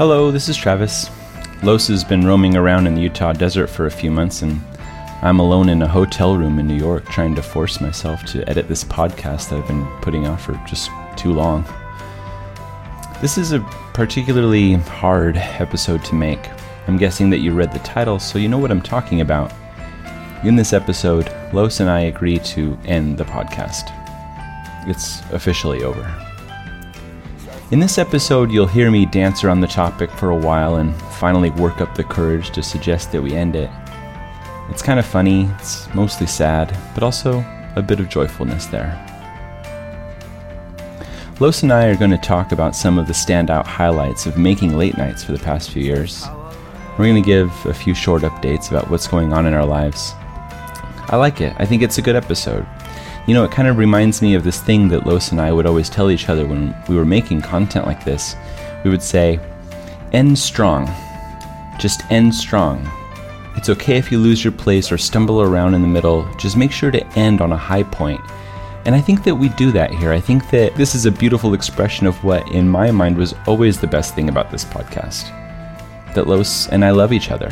Hello, this is Travis. Los has been roaming around in the Utah desert for a few months, and I'm alone in a hotel room in New York trying to force myself to edit this podcast that I've been putting off for just too long. This is a particularly hard episode to make. I'm guessing that you read the title, so you know what I'm talking about. In this episode, Los and I agree to end the podcast. It's officially over. In this episode, you'll hear me dance around the topic for a while and finally work up the courage to suggest that we end it. It's kind of funny, it's mostly sad, but also a bit of joyfulness there. Los and I are going to talk about some of the standout highlights of making late nights for the past few years. We're going to give a few short updates about what's going on in our lives. I like it. I think it's a good episode. You know, it kind of reminds me of this thing that Los and I would always tell each other when we were making content like this. We would say, end strong. Just end strong. It's okay if you lose your place or stumble around in the middle, just make sure to end on a high point. And I think that we do that here. I think that this is a beautiful expression of what, in my mind, was always the best thing about this podcast. That Los and I love each other.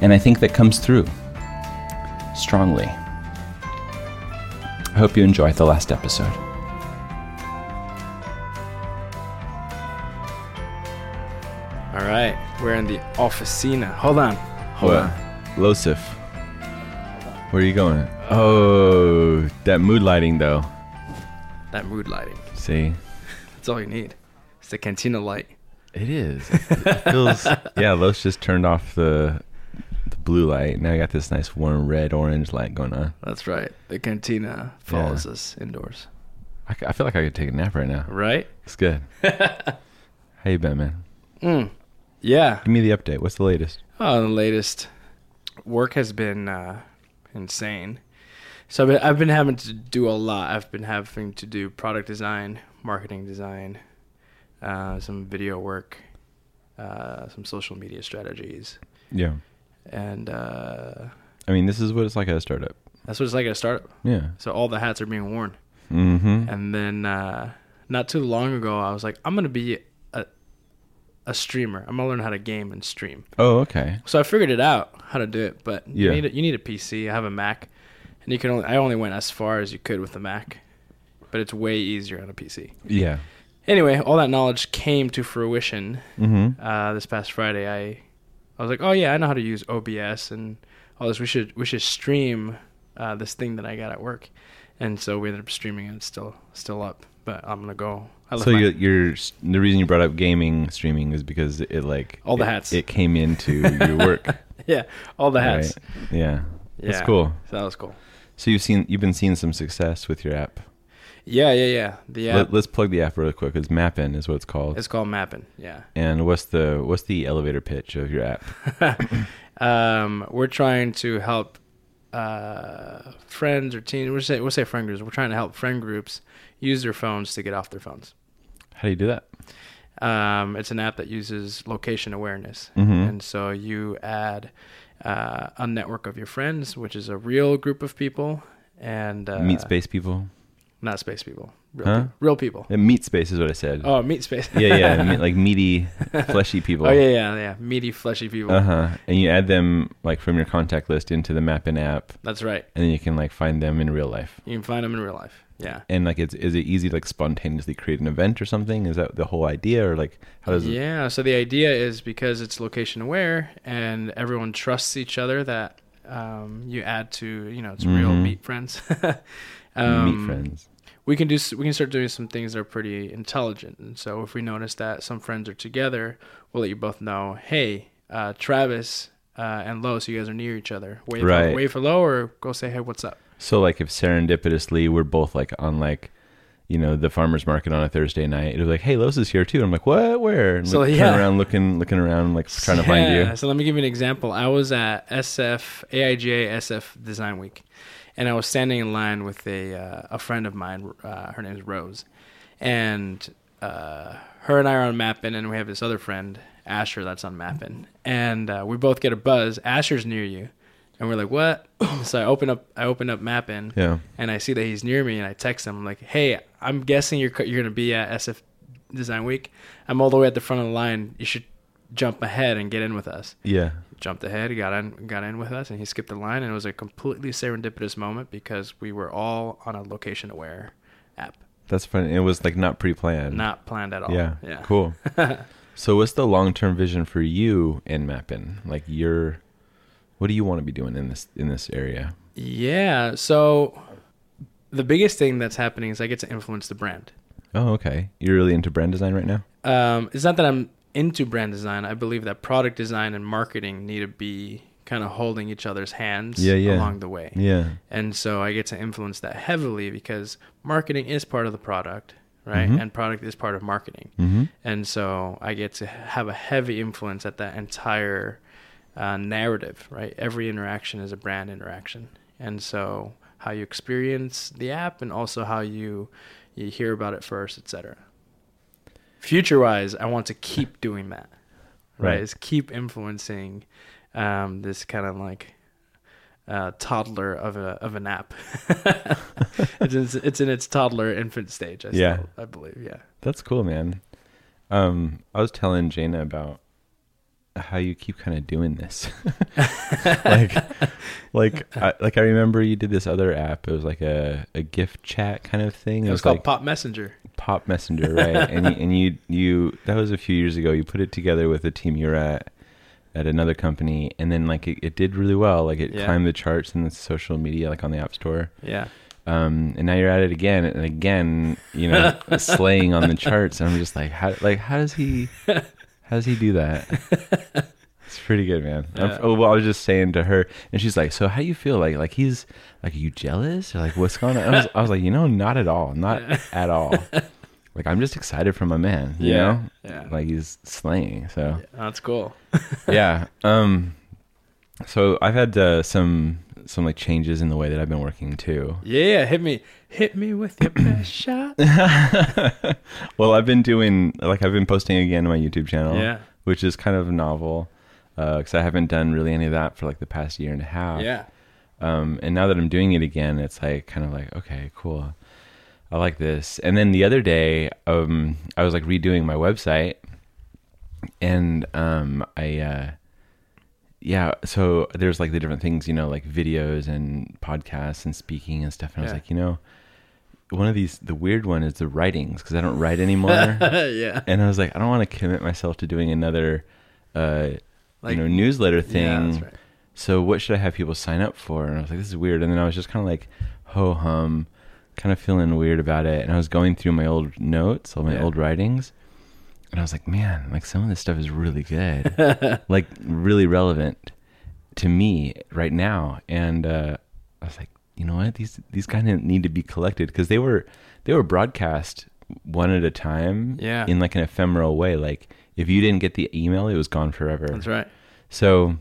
And I think that comes through strongly. I hope you enjoyed the last episode. All right, we're in the officina. Hold on. Hold on. Losif. Where are you going? Oh, that mood lighting though. That mood lighting. See, That's all you need. It's the cantina light. it is. It feels. yeah, Los just turned off the blue light. Now I got this nice warm red orange light going on. That's right. The cantina follows us indoors. I feel like I could take a nap right now. Right? It's good. How you been, man? Mm. Yeah. Give me the update. What's the latest? Oh, the latest work has been uh, insane. So I've been, I've been having to do a lot. I've been having to do product design, marketing design, uh, some video work, uh, some social media strategies, Yeah. And uh, I mean, this is what it's like at a startup. that's what it's like at a startup. Yeah. So all the hats are being worn. Mm-hmm. And then uh, not too long ago, I was like, I'm gonna be a a streamer. I'm gonna learn how to game and stream. Oh, okay. So I figured it out how to do it, but Yeah. you need a, you need a PC. I have a Mac, and you can only I only went as far as you could with the Mac, but it's way easier on a PC. Yeah. Anyway, all that knowledge came to fruition Mm-hmm. uh, this past Friday. I I was like, oh yeah, I know how to use OBS and all this. We should we should stream uh, this thing that I got at work, and so we ended up streaming it. It's still still up, but I'm gonna go. I So my- you're, the reason you brought up gaming streaming is because it like All the it- hats. It came into your work. yeah, all the hats. Right? Yeah. That's cool. So that was cool. So you've seen you've been seeing some success with your app. Yeah, yeah, yeah. The app Let, us plug the app really quick. It's Mappin is what it's called. it's called Mappin. Yeah. and what's the what's the elevator pitch of your app? um, we're trying to help uh, friends or teens. We'll say we'll say friend groups. We're trying to help friend groups use their phones to get off their phones. How do you do that? Um, it's an app that uses location awareness, Mhm. and so you add uh, a network of your friends, which is a real group of people, and uh, meet space people. Not space people, real, Huh? pe- real people. Uh, meet space is what I said. Oh, meet space. yeah, yeah, meet, like meaty, fleshy people. Oh yeah, yeah, yeah. Meaty, fleshy people. Uh huh. And you add them like from your contact list into the Mappin app, That's right. and then you can like find them in real life. You can find them in real life. Yeah. And like, it's is it easy to like spontaneously create an event or something? Is that the whole idea, or like how does it? Yeah. So the idea is because it's location aware and everyone trusts each other that um, you add to you know it's real Mhm. meet friends. um, meet friends? We can do we can start doing some things that are pretty intelligent. And so if we notice that some friends are together, we'll let you both know. Hey, uh, Travis uh, and Lo, so you guys are near each other. Wave Right. for, Lo, or go say hey, what's up? So like, if serendipitously we're both like on like. You know the farmers market on a Thursday night. It was like, "Hey, Los is here too." I'm like, "What? Where?" And So, like, yeah. turn around, looking, looking around, like trying to find you. So let me give you an example. I was at SF AIGA SF Design Week, and I was standing in line with a uh, a friend of mine. Uh, her is Rose, and uh, her and I are on Mappin, and we have this other friend Asher that's on Mappin, and uh, we both get a buzz. Asher's near you, and we're like, "What?" so I open up I open up Mappin, Yeah. and I see that he's near me, and I text him I'm like, "Hey, I'm guessing you're you're gonna be at SF Design Week. I'm all the way at the front of the line. You should jump ahead and get in with us. Yeah. Jumped ahead, he got in, got in with us, and he skipped the line, and it was a completely serendipitous moment because we were all on a location aware app, That's fun. It was like not pre-planned. not planned at all. Yeah. yeah, Cool. so what's the long-term vision for you in Mappin? Like you're what do you want to be doing in this in this area? Yeah. So the biggest thing that's happening is I get to influence the brand. Oh, okay. You're really into brand design right now? Um, it's not that I'm into brand design. I believe that product design and marketing need to be kind of holding each other's hands Yeah, yeah. along the way. Yeah. And so I get to influence that heavily because marketing is part of the product, right? Mhm. And product is part of marketing. Mhm. And so I get to have a heavy influence at that entire uh, narrative, right? Every interaction is a brand interaction. And so how you experience the app and also how you you hear about it first, etc. Future wise, I want to keep doing that. Right? Right. Is keep influencing um, this kind of like uh, toddler of a of an app. it's in, it's in its toddler infant stage. I Yeah. still, I believe. Yeah. That's cool, man. Um, I was telling Jaina about how you keep kind of doing this. like, like, I, like I remember you did this other app. It was like a, a gift chat kind of thing. It was called like Pop Messenger. Pop Messenger, right? and you, and you, you, that was a few years ago. You put it together with a team you were at, at another company, and then like it, it did really well. Like it Yeah. climbed the charts in the social media, like on the App Store. Yeah. Um, and now you're at it again and again, you know, slaying on the charts. And I'm just like, how, like, how does he, how does he do that? It's pretty good, man. Yeah. oh, well, I was just saying to her, and she's like, "So how do you feel? Like, like he's like, are you jealous or like what's going on?" I was, I was like, you know, not at all, not at all. Like, I'm just excited for my man. You Yeah. know, Yeah. like he's slaying. So That's cool. yeah. Um. So I've had uh, some some like changes in the way that I've been working too. Yeah, hit me, hit me with your best shot. well, I've been doing like I've been posting again on my YouTube channel, Yeah, which is kind of novel because I haven't done really any of that for like the past year and a half. yeah, Um, and now that I'm doing it again, it's like kind of like okay, cool. I like this. And then the other day, um, I was like redoing my website, and um, I, uh, yeah. So there's like the different things, you know, like videos and podcasts and speaking and stuff. And I was like, you know, one of these, the weird one is the writings because I don't write anymore. yeah. and I was like, I don't want to commit myself to doing another, uh, Like you know, newsletter thing. Yeah, right. So what should I have people sign up for? And I was like, this is weird. And then I was just kind of like, ho hum, kind of feeling weird about it. And I was going through my old notes, all my Yeah. old writings, and I was like, man, like some of this stuff is really good, like really relevant to me right now. And uh, I was like, you know what? These these kind of need to be collected because they were they were broadcast one at a time, Yeah. in like an ephemeral way. Like if you didn't get the email, it was gone forever. That's right. So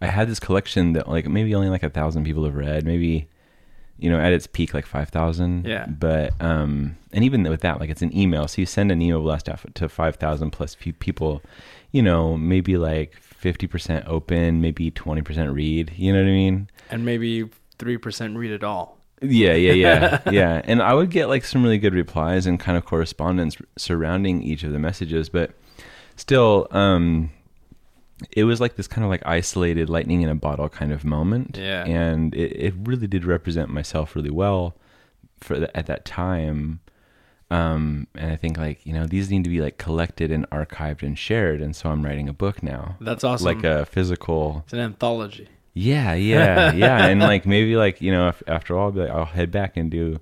I had this collection that like maybe only like a thousand people have read, maybe you know at its peak like five thousand. Yeah. But um, and even with that, like it's an email, so you send an email blast out to five thousand plus few people. You know, maybe like fifty percent open, maybe twenty percent read. You know what I mean? And maybe three percent read it all. Yeah, yeah, yeah, yeah. And I would get like some really good replies and kind of correspondence surrounding each of the messages, but still, um, it was like this kind of like isolated lightning in a bottle kind of moment. Yeah. And it, it really did represent myself really well for the, at that time. Um, and I think like, you know, these need to be like collected and archived and shared. And so I'm writing a book now, That's awesome. like a physical it's an anthology. yeah, yeah, yeah, and like maybe like you know if, after all, I'll, be like, I'll head back and do,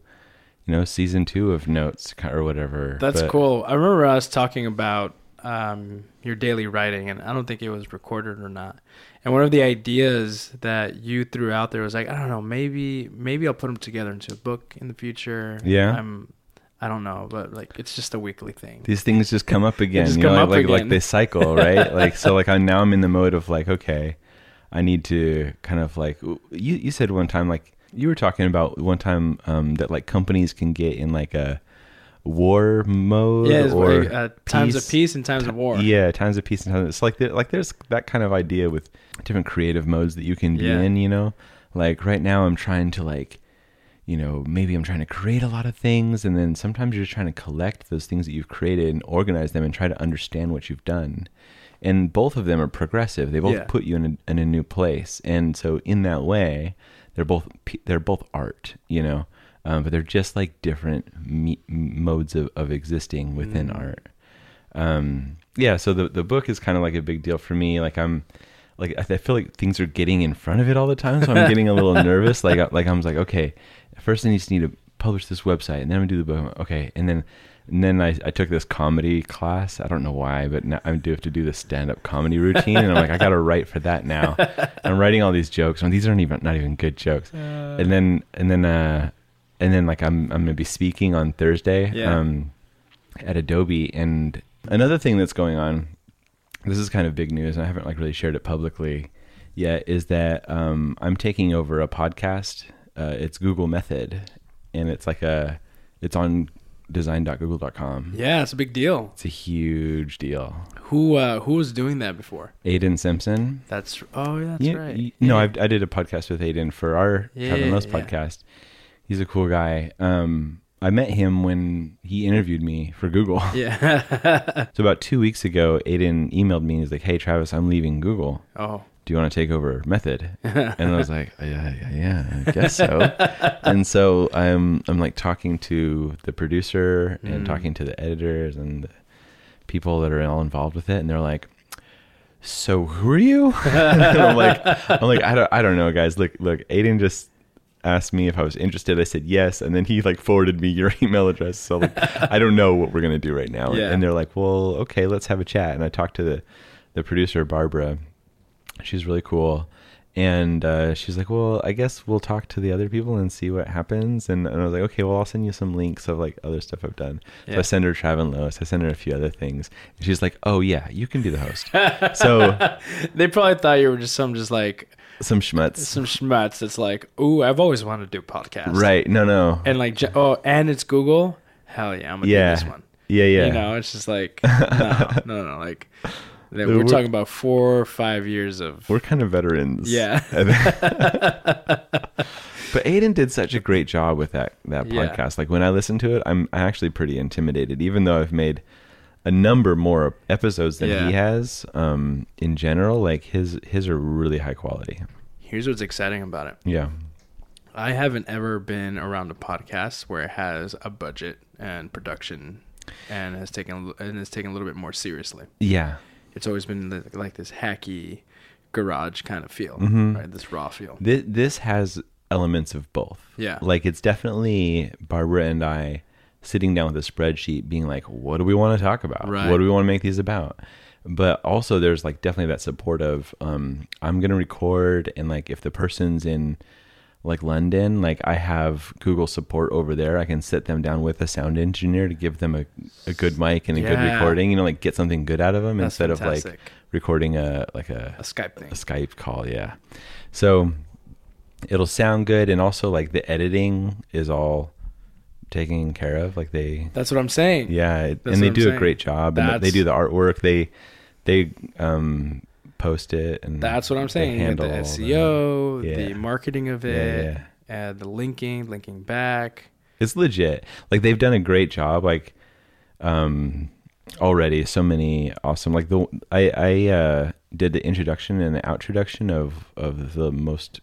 you know, season two of notes or whatever. That's But- cool. I remember us talking about um, your daily writing, and I don't think it was recorded or not. And one of the ideas that you threw out there was like, I don't know, maybe maybe I'll put them together into a book in the future. Yeah. I'm, I don't know, but like it's just a weekly thing. These things just come up again. you know, come like, up like like they cycle, right? like so, like I'm now I'm in the mode of like, okay, I need to kind of like you you said one time like you were talking about one time um, that like companies can get in like a war mode Yeah, or like, uh, times of peace- and times of war. Yeah, times of peace and times. It's like there, like there's that kind of idea with different creative modes that you can be Yeah. in. You know, like right now I'm trying to like, you know, maybe I'm trying to create a lot of things, and then sometimes you're just trying to collect those things that you've created and organize them and try to understand what you've done. and both of them are progressive. They both Yeah. put you in a, in a new place, and so in that way, they're both they're both art, you know, um, but they're just like different me- modes of, of existing within Mm. art. Um, yeah, so the the book is kind of like a big deal for me. Like I'm like I feel like things are getting in front of it all the time, so I'm getting a little nervous. Like I- like I'm like okay, first I need to need to publish this website, and then I'm gonna do the book. Okay, and then and then I, I took this comedy class. I don't know why, but now I do have to do this stand up comedy routine, and I'm like I gotta write for that now. I'm writing all these jokes, and these aren't even not even good jokes. and then and then uh and then like I'm I'm gonna be speaking on Thursday. Yeah. Um, at Adobe. And another thing that's going on, this is kind of big news, and I haven't like really shared it publicly yet, is that um, I'm taking over a podcast. Uh, it's Google Method, and it's like a, it's on design.google.com. Yeah, it's a big deal. It's a huge deal. Who uh, who was doing that before? Aiden Simpson. That's oh, yeah, that's You- right. you- no, I've, I did a podcast with Aiden for our Yeah, Kevin Lowe's yeah. podcast. He's a cool guy. Um, I met him when he interviewed me for Google. yeah. So about two weeks ago, Aiden emailed me. and He's like, "Hey, Travis, I'm leaving Google. oh, Do you want to take over Method?" and I was like, "Yeah, yeah, yeah I guess so." and so I'm I'm like talking to the producer and Mm. talking to the editors and the people that are all involved with it, and they're like, "So who are you?" and I'm like, "I'm like I don't I don't know, guys. Look look, Aiden just." Asked me if I was interested. I said yes, and then he like forwarded me your email address. So like, I don't know what we're gonna do right now. Yeah. And they're like, "Well, okay, let's have a chat." And I talked to the the producer Barbara. She's really cool, and uh, she's like, "Well, I guess we'll talk to the other people and see what happens." And, and I was like, "Okay, well, I'll send you some links of like other stuff I've done." So I send her Travis Lois. I send her a few other things, and she's like, "Oh yeah, you can be the host." so they probably thought you were just some just like some schmutz, some schmutz that's like, ooh, I've always wanted to do podcast, right? No, no, And like, oh, and it's Google. Hell yeah, I'm gonna yeah, do this one. yeah, yeah. You know, it's just like, no, no, no, like. We're, We're- talking about four or five years of We're kind of veterans. Yeah. but Aiden did such a great job with that that Yeah. podcast. Like when I listen to it, I'm actually pretty intimidated, even though I've made a number more episodes than Yeah. he has. Um, in general, like his his are really high quality. Here's what's exciting about it. Yeah. I haven't ever been around a podcast where it has a budget and production and has taken and is taken a little bit more seriously. Yeah. It's always been like this hacky garage kind of feel, mm-hmm. right? This raw feel. This this has elements of both. Yeah. Like it's definitely Barbara and I sitting down with a spreadsheet being like, what do we want to talk about? Right. What do we want to make these about? But also there's like definitely that support of um I'm gonna record and like if the person's in like London, like I have Google support over there. I can sit them down with a sound engineer to give them a, a good mic and a good recording, you know, like get something good out of them That's instead of like recording a like a a Skype thing. a Skype call, yeah. So it'll sound good, and also like the editing is all taken care of. Like they, That's what I'm saying. yeah, it- That's and they I'm do a great job, and they do the artwork. They they um post it, and That's what I'm saying. The handle all SEO, Yeah. the marketing of Yeah, it, yeah. uh, the linking, linking back. It's legit. Like they've done a great job. Like um already so many awesome like the I I uh did the introduction and the outroduction of of the most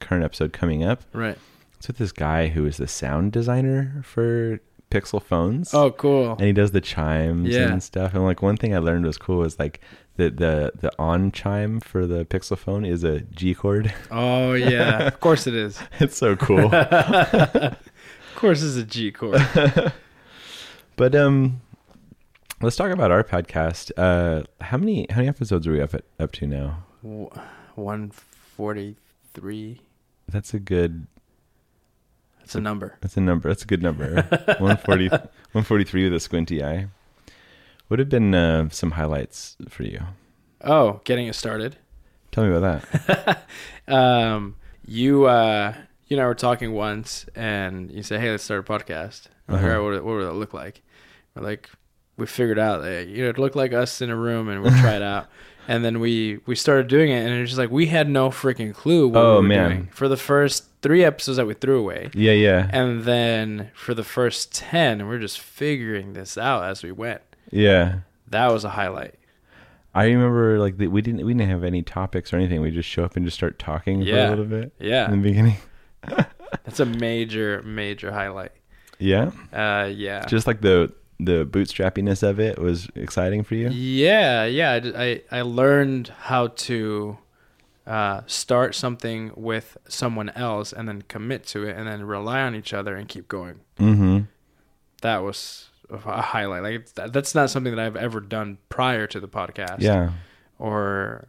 current episode coming up. Right. It's with this guy who is the sound designer for Pixel phones. Oh, cool. and he does the chimes Yeah. and stuff. And like one thing I learned was cool was like the the the on chime for the Pixel phone is a G chord. Oh yeah, of course it is. it's so cool. of course, it's a G chord. but um, let's talk about our podcast. Uh, how many how many episodes are we up at, up to now? One forty-three. That's a good. That's a number. That's a number. That's a good number. 140, 143 with a squinty eye. Would have been uh, some highlights for you. Oh, getting it started. Tell me about that. Um, you uh, you and I were talking once, and you said, "Hey, let's start a podcast." Like, Uh-huh. Right, what, would- what would it look like? We're like, we figured out that you know it looked like us in a room, and we try it out. And then we we started doing it, and it's just like we had no freaking clue what Oh, we were man. doing for the first three episodes that we threw away. Yeah, yeah, And then for the first 10, we're just figuring this out as we went. yeah. That was a highlight. I remember like we didn't we didn't have any topics or anything. We just show up and just start talking for Yeah. a little bit Yeah, in the beginning. that's a major major highlight. Yeah, Uh, yeah. just like the the bootstrappiness of it was exciting for you. Yeah, yeah. I I learned how to uh, start something with someone else and then commit to it and then rely on each other and keep going. Mm-hmm. That was a highlight. Like that, that's not something that I've ever done prior to the podcast. Yeah. Or,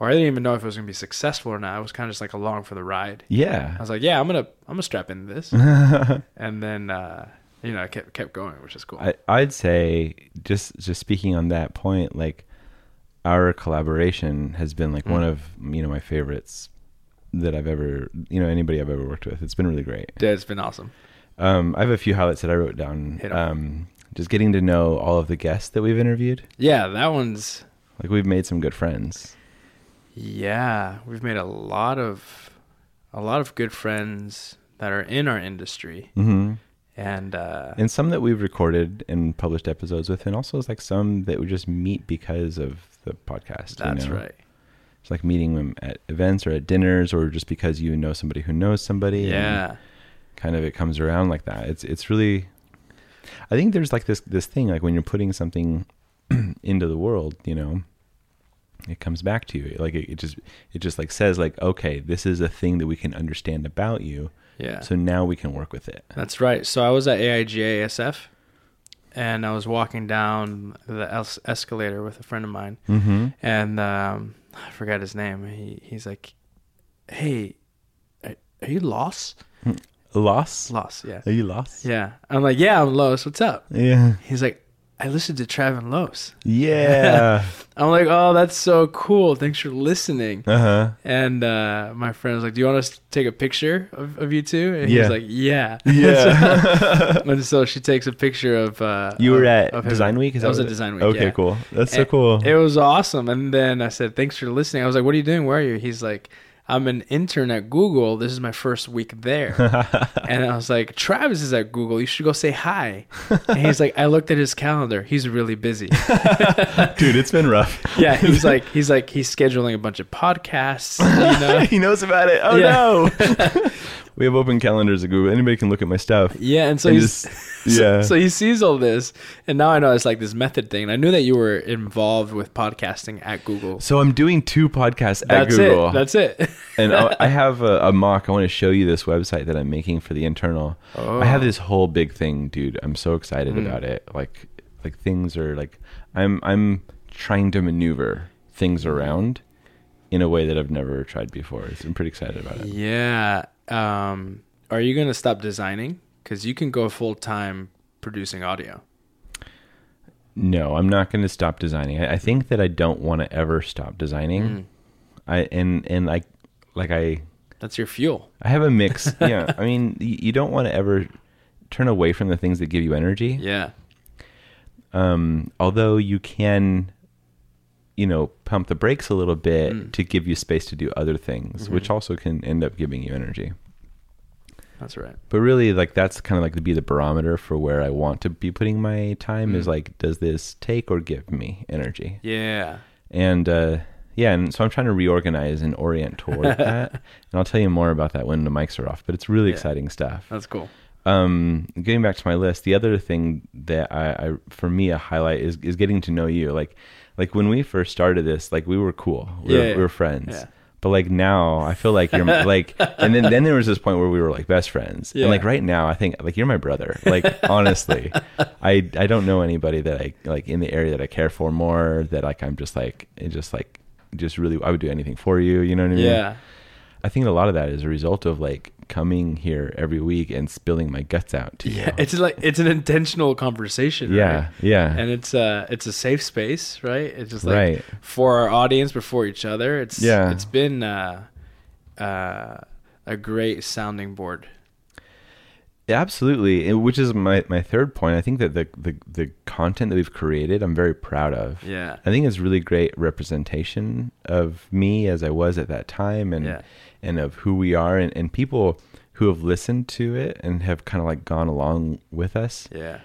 or I didn't even know if it was gonna be successful or not. I was kind of just like along for the ride. Yeah. I was like, yeah, I'm gonna I'm gonna strap into this, and then uh, you know I kept kept going, which is cool. I, I'd say just just speaking on that point, like our collaboration has been like one Mm. of you know my favorites that I've ever you know anybody I've ever worked with. It's been really great. Yeah, it's been awesome. Um, I have a few highlights that I wrote down. Um, just getting to know all of the guests that we've interviewed. Yeah, that one's Like we've made some good friends. Yeah, we've made a lot of a lot of good friends that are in our industry, hmm and uh, And some that we've recorded and published episodes with, and also it's like some that we just meet because of the podcast. you that's know? right. It's like meeting them at events or at dinners, or just because you know somebody who knows somebody. and Yeah, kind of it comes around like that. It's it's really. I think there's like this this thing like when you're putting something into the world, you know, it comes back to you. Like it, it just it just like says like okay, this is a thing that we can understand about you. Yeah, So now we can work with it. that's right. So I was at AIGA SF, and I was walking down the es- escalator with a friend of mine, Mm-hmm. and um, I forgot his name. He he's like, "Hey, are, are you lost? Loss? Lost? Yeah, Are you lost? yeah." I'm like, "Yeah, I'm Los. What's up?" Yeah. He's like, "I listened to Trav and Los." Yeah. I'm like, oh, that's so cool. Thanks for listening. uh huh. And uh, my friend was like, do you want us to take a picture of, of you two? And Yeah. he's like, yeah. Yeah. and so she takes a picture of. Uh, you were of- at of. Design Week. Is That was at Design Week, Okay, yeah. cool. That's so cool. It was awesome. And then I said, thanks for listening. I was like, what are you doing? Where are you? He's like, I'm an intern at Google. This is my first week there. and I was like, Travis is at Google. You should go say hi. And he's like, I looked at his calendar. He's really busy. Dude, it's been rough. yeah, he's like, he's like, he's scheduling a bunch of podcasts. You know? he knows about it. Oh Yeah. no. We have open calendars at Google. Anybody can look at my stuff. Yeah, and so And he's just- so, yeah. so he sees all this, and now I know it's like this method thing. And I knew that you were involved with podcasting at Google. So I'm doing two podcasts at That's Google. it. That's it. and I I have a, a mock. I want to show you this website that I'm making for the internal. Oh. I have this whole big thing, dude. I'm so excited Mm. about it. Like, like things are like I'm I'm trying to maneuver things around in a way that I've never tried before. So I'm pretty excited about it. yeah. Um, are you gonna stop designing? Because you can go full time producing audio. No, I'm not going to stop designing. I, I think that I don't want to ever stop designing. Mm. I and and like like I That's your fuel. I have a mix. yeah, I mean, you, you don't want to ever turn away from the things that give you energy. Yeah. Um, although you can, you know, pump the brakes a little bit Mm. to give you space to do other things, which Mhm. also can end up giving you energy. That's right. But really, like that's kind of like to be the barometer for where I want to be putting my time. Is Mm. like, does this take or give me energy? Yeah. And uh, yeah, and so I'm trying to reorganize and orient toward that. And I'll tell you more about that when the mics are off. But it's really Yeah. exciting stuff. That's cool. Um, getting back to my list, the other thing that I, I for me a highlight is is getting to know you. Like, like when we first started this, like we were cool. We, Yeah, were, yeah. we were friends. Yeah. But like now, I feel like you're like, and then then there was this point where we were like best friends. Yeah. And like right now, I think like you're my brother. Like honestly, I I don't know anybody that I like in the area that I care for more. That like I'm just like it just like just really I would do anything for you. You know what I mean? Yeah. I think a lot of that is a result of like coming here every week and spilling my guts out to Yeah. you. It's like it's an intentional conversation. yeah, Right? yeah, And it's a it's a safe space, right? It's just like right. for our audience before each other. It's Yeah. It's been uh, uh, a great sounding board. Absolutely. And Which is my, my third point. I think that the, the the content that we've created, I'm very proud of. Yeah. I think it's really great representation of me as I was at that time, and Yeah. And of who we are, and, and people who have listened to it and have kind of like gone along with us. Yeah.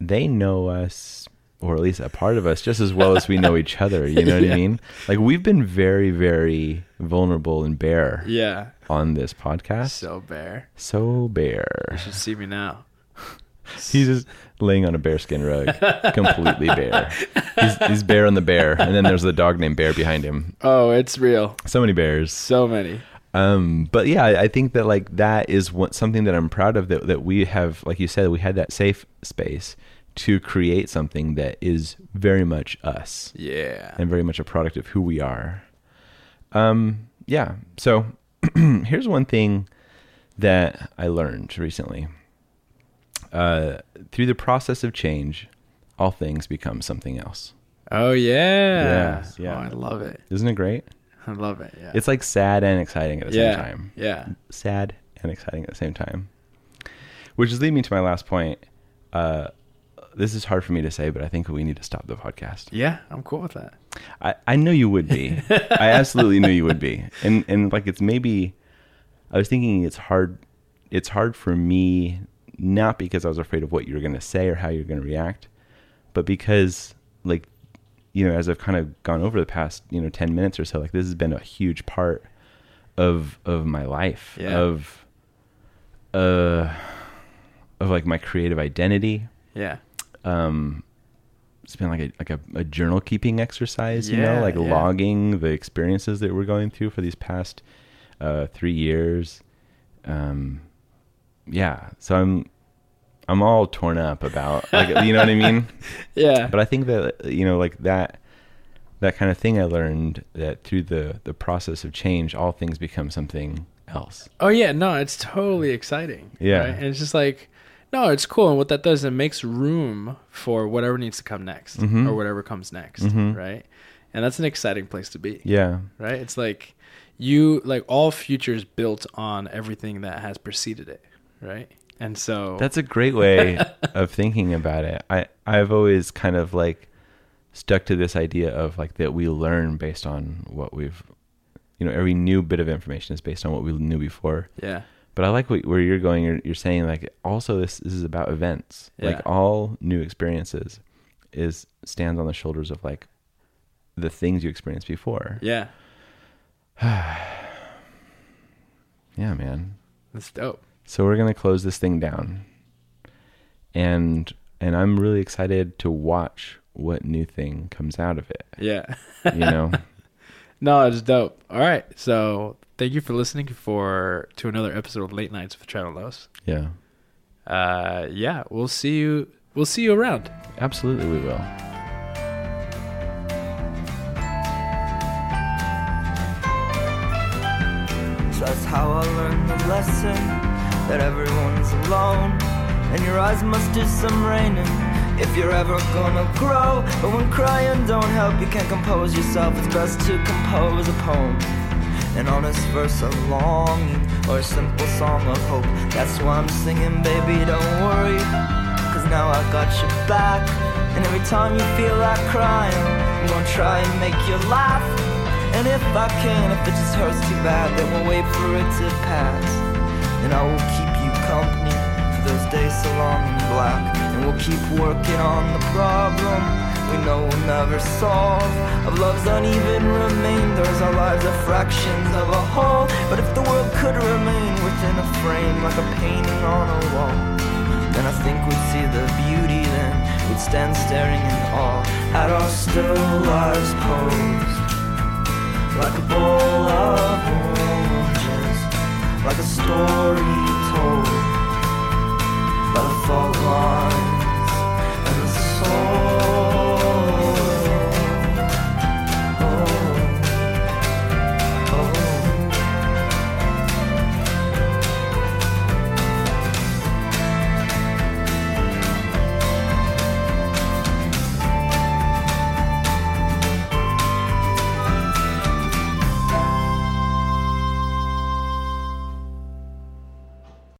They know us or at least a part of us, just as well as we know each other. You know what Yeah. I mean? Like we've been very, very vulnerable and bare Yeah. on this podcast. So bare. So bare. You should see me now. He's just laying on a bearskin rug, completely bare. He's, he's bare on the bear, and then there's the dog named Bear behind him. Oh, it's real. So many bears. So many. Um, but yeah, I I think that like that is what something that I'm proud of that that we have, like you said, we had that safe space to create something that is very much us Yeah. and very much a product of who we are. Um, yeah. So here's one thing that I learned recently. Uh, through the process of change, all things become something else. Oh yeah. Yeah, yeah. Oh, I love it. Isn't it great? I love it. Yeah. It's like sad and exciting at the yeah. same time. Yeah. sad and exciting at the same time. Which is leading me to my last point. Uh, this is hard for me to say, but I think we need to stop the podcast. Yeah. I'm cool with that. I, I know you would be. I absolutely knew you would be. And and like it's maybe I was thinking it's hard it's hard for me not because I was afraid of what you were going to say or how you're going to react, but because like you know, as I've kind of gone over the past, you know, 10 minutes or so, like this has been a huge part of of my life Yeah. of uh of like my creative identity Yeah. um it's been like a like a, a journal keeping exercise you know like yeah. logging the experiences that we're going through for these past uh three years um yeah so i'm i'm all torn up about like you know what i mean Yeah. but i think that you know like that that kind of thing i learned that through the the process of change all things become something else Oh yeah, no, it's totally exciting. Yeah. right? and it's just like, no, it's cool. And what that does, is it makes room for whatever needs to come next, Mhm. or whatever comes next, Mhm. right? And that's an exciting place to be, yeah right? It's like you like all futures built on everything that has preceded it, right? And so That's a great way of thinking about it. I I've always kind of like stuck to this idea of like that we learn based on what we've you know every new bit of information is based on what we knew before. yeah, But I like what, where you're going. You're, you're saying like also this, this is about events. Yeah. Like all new experiences is stands on the shoulders of like the things you experienced before. yeah, Yeah, man. that's dope. So we're gonna close this thing down, and and I'm really excited to watch what new thing comes out of it. Yeah, You know, no, it's dope. All right, so thank you for listening for to another episode of Late Nights with Trav and Los. yeah, Uh, yeah, we'll see you. We'll see you around. absolutely we will. So that's how I learned the lesson that everyone's alone. And your eyes must do some raining if you're ever gonna grow. But when crying don't help, you can't compose yourself. It's best to compose a poem. An honest verse of longing or a simple song of hope. That's why I'm singing, baby, don't worry. Cause now I got your back. And every time you feel like crying, I'm gonna try and make you laugh. And if I can, if it just hurts too bad, then we'll wait for it to pass. And I will keep you company for those days so long and black. And we'll keep working on the problem we know we'll never solve. Of love's uneven remainders, our lives are fractions of a whole. But if the world could remain within a frame like a painting on a wall, then I think we'd see the beauty then. We'd stand staring in awe at our still lives posed like a bowl of like a story told by the fault lines and the soul.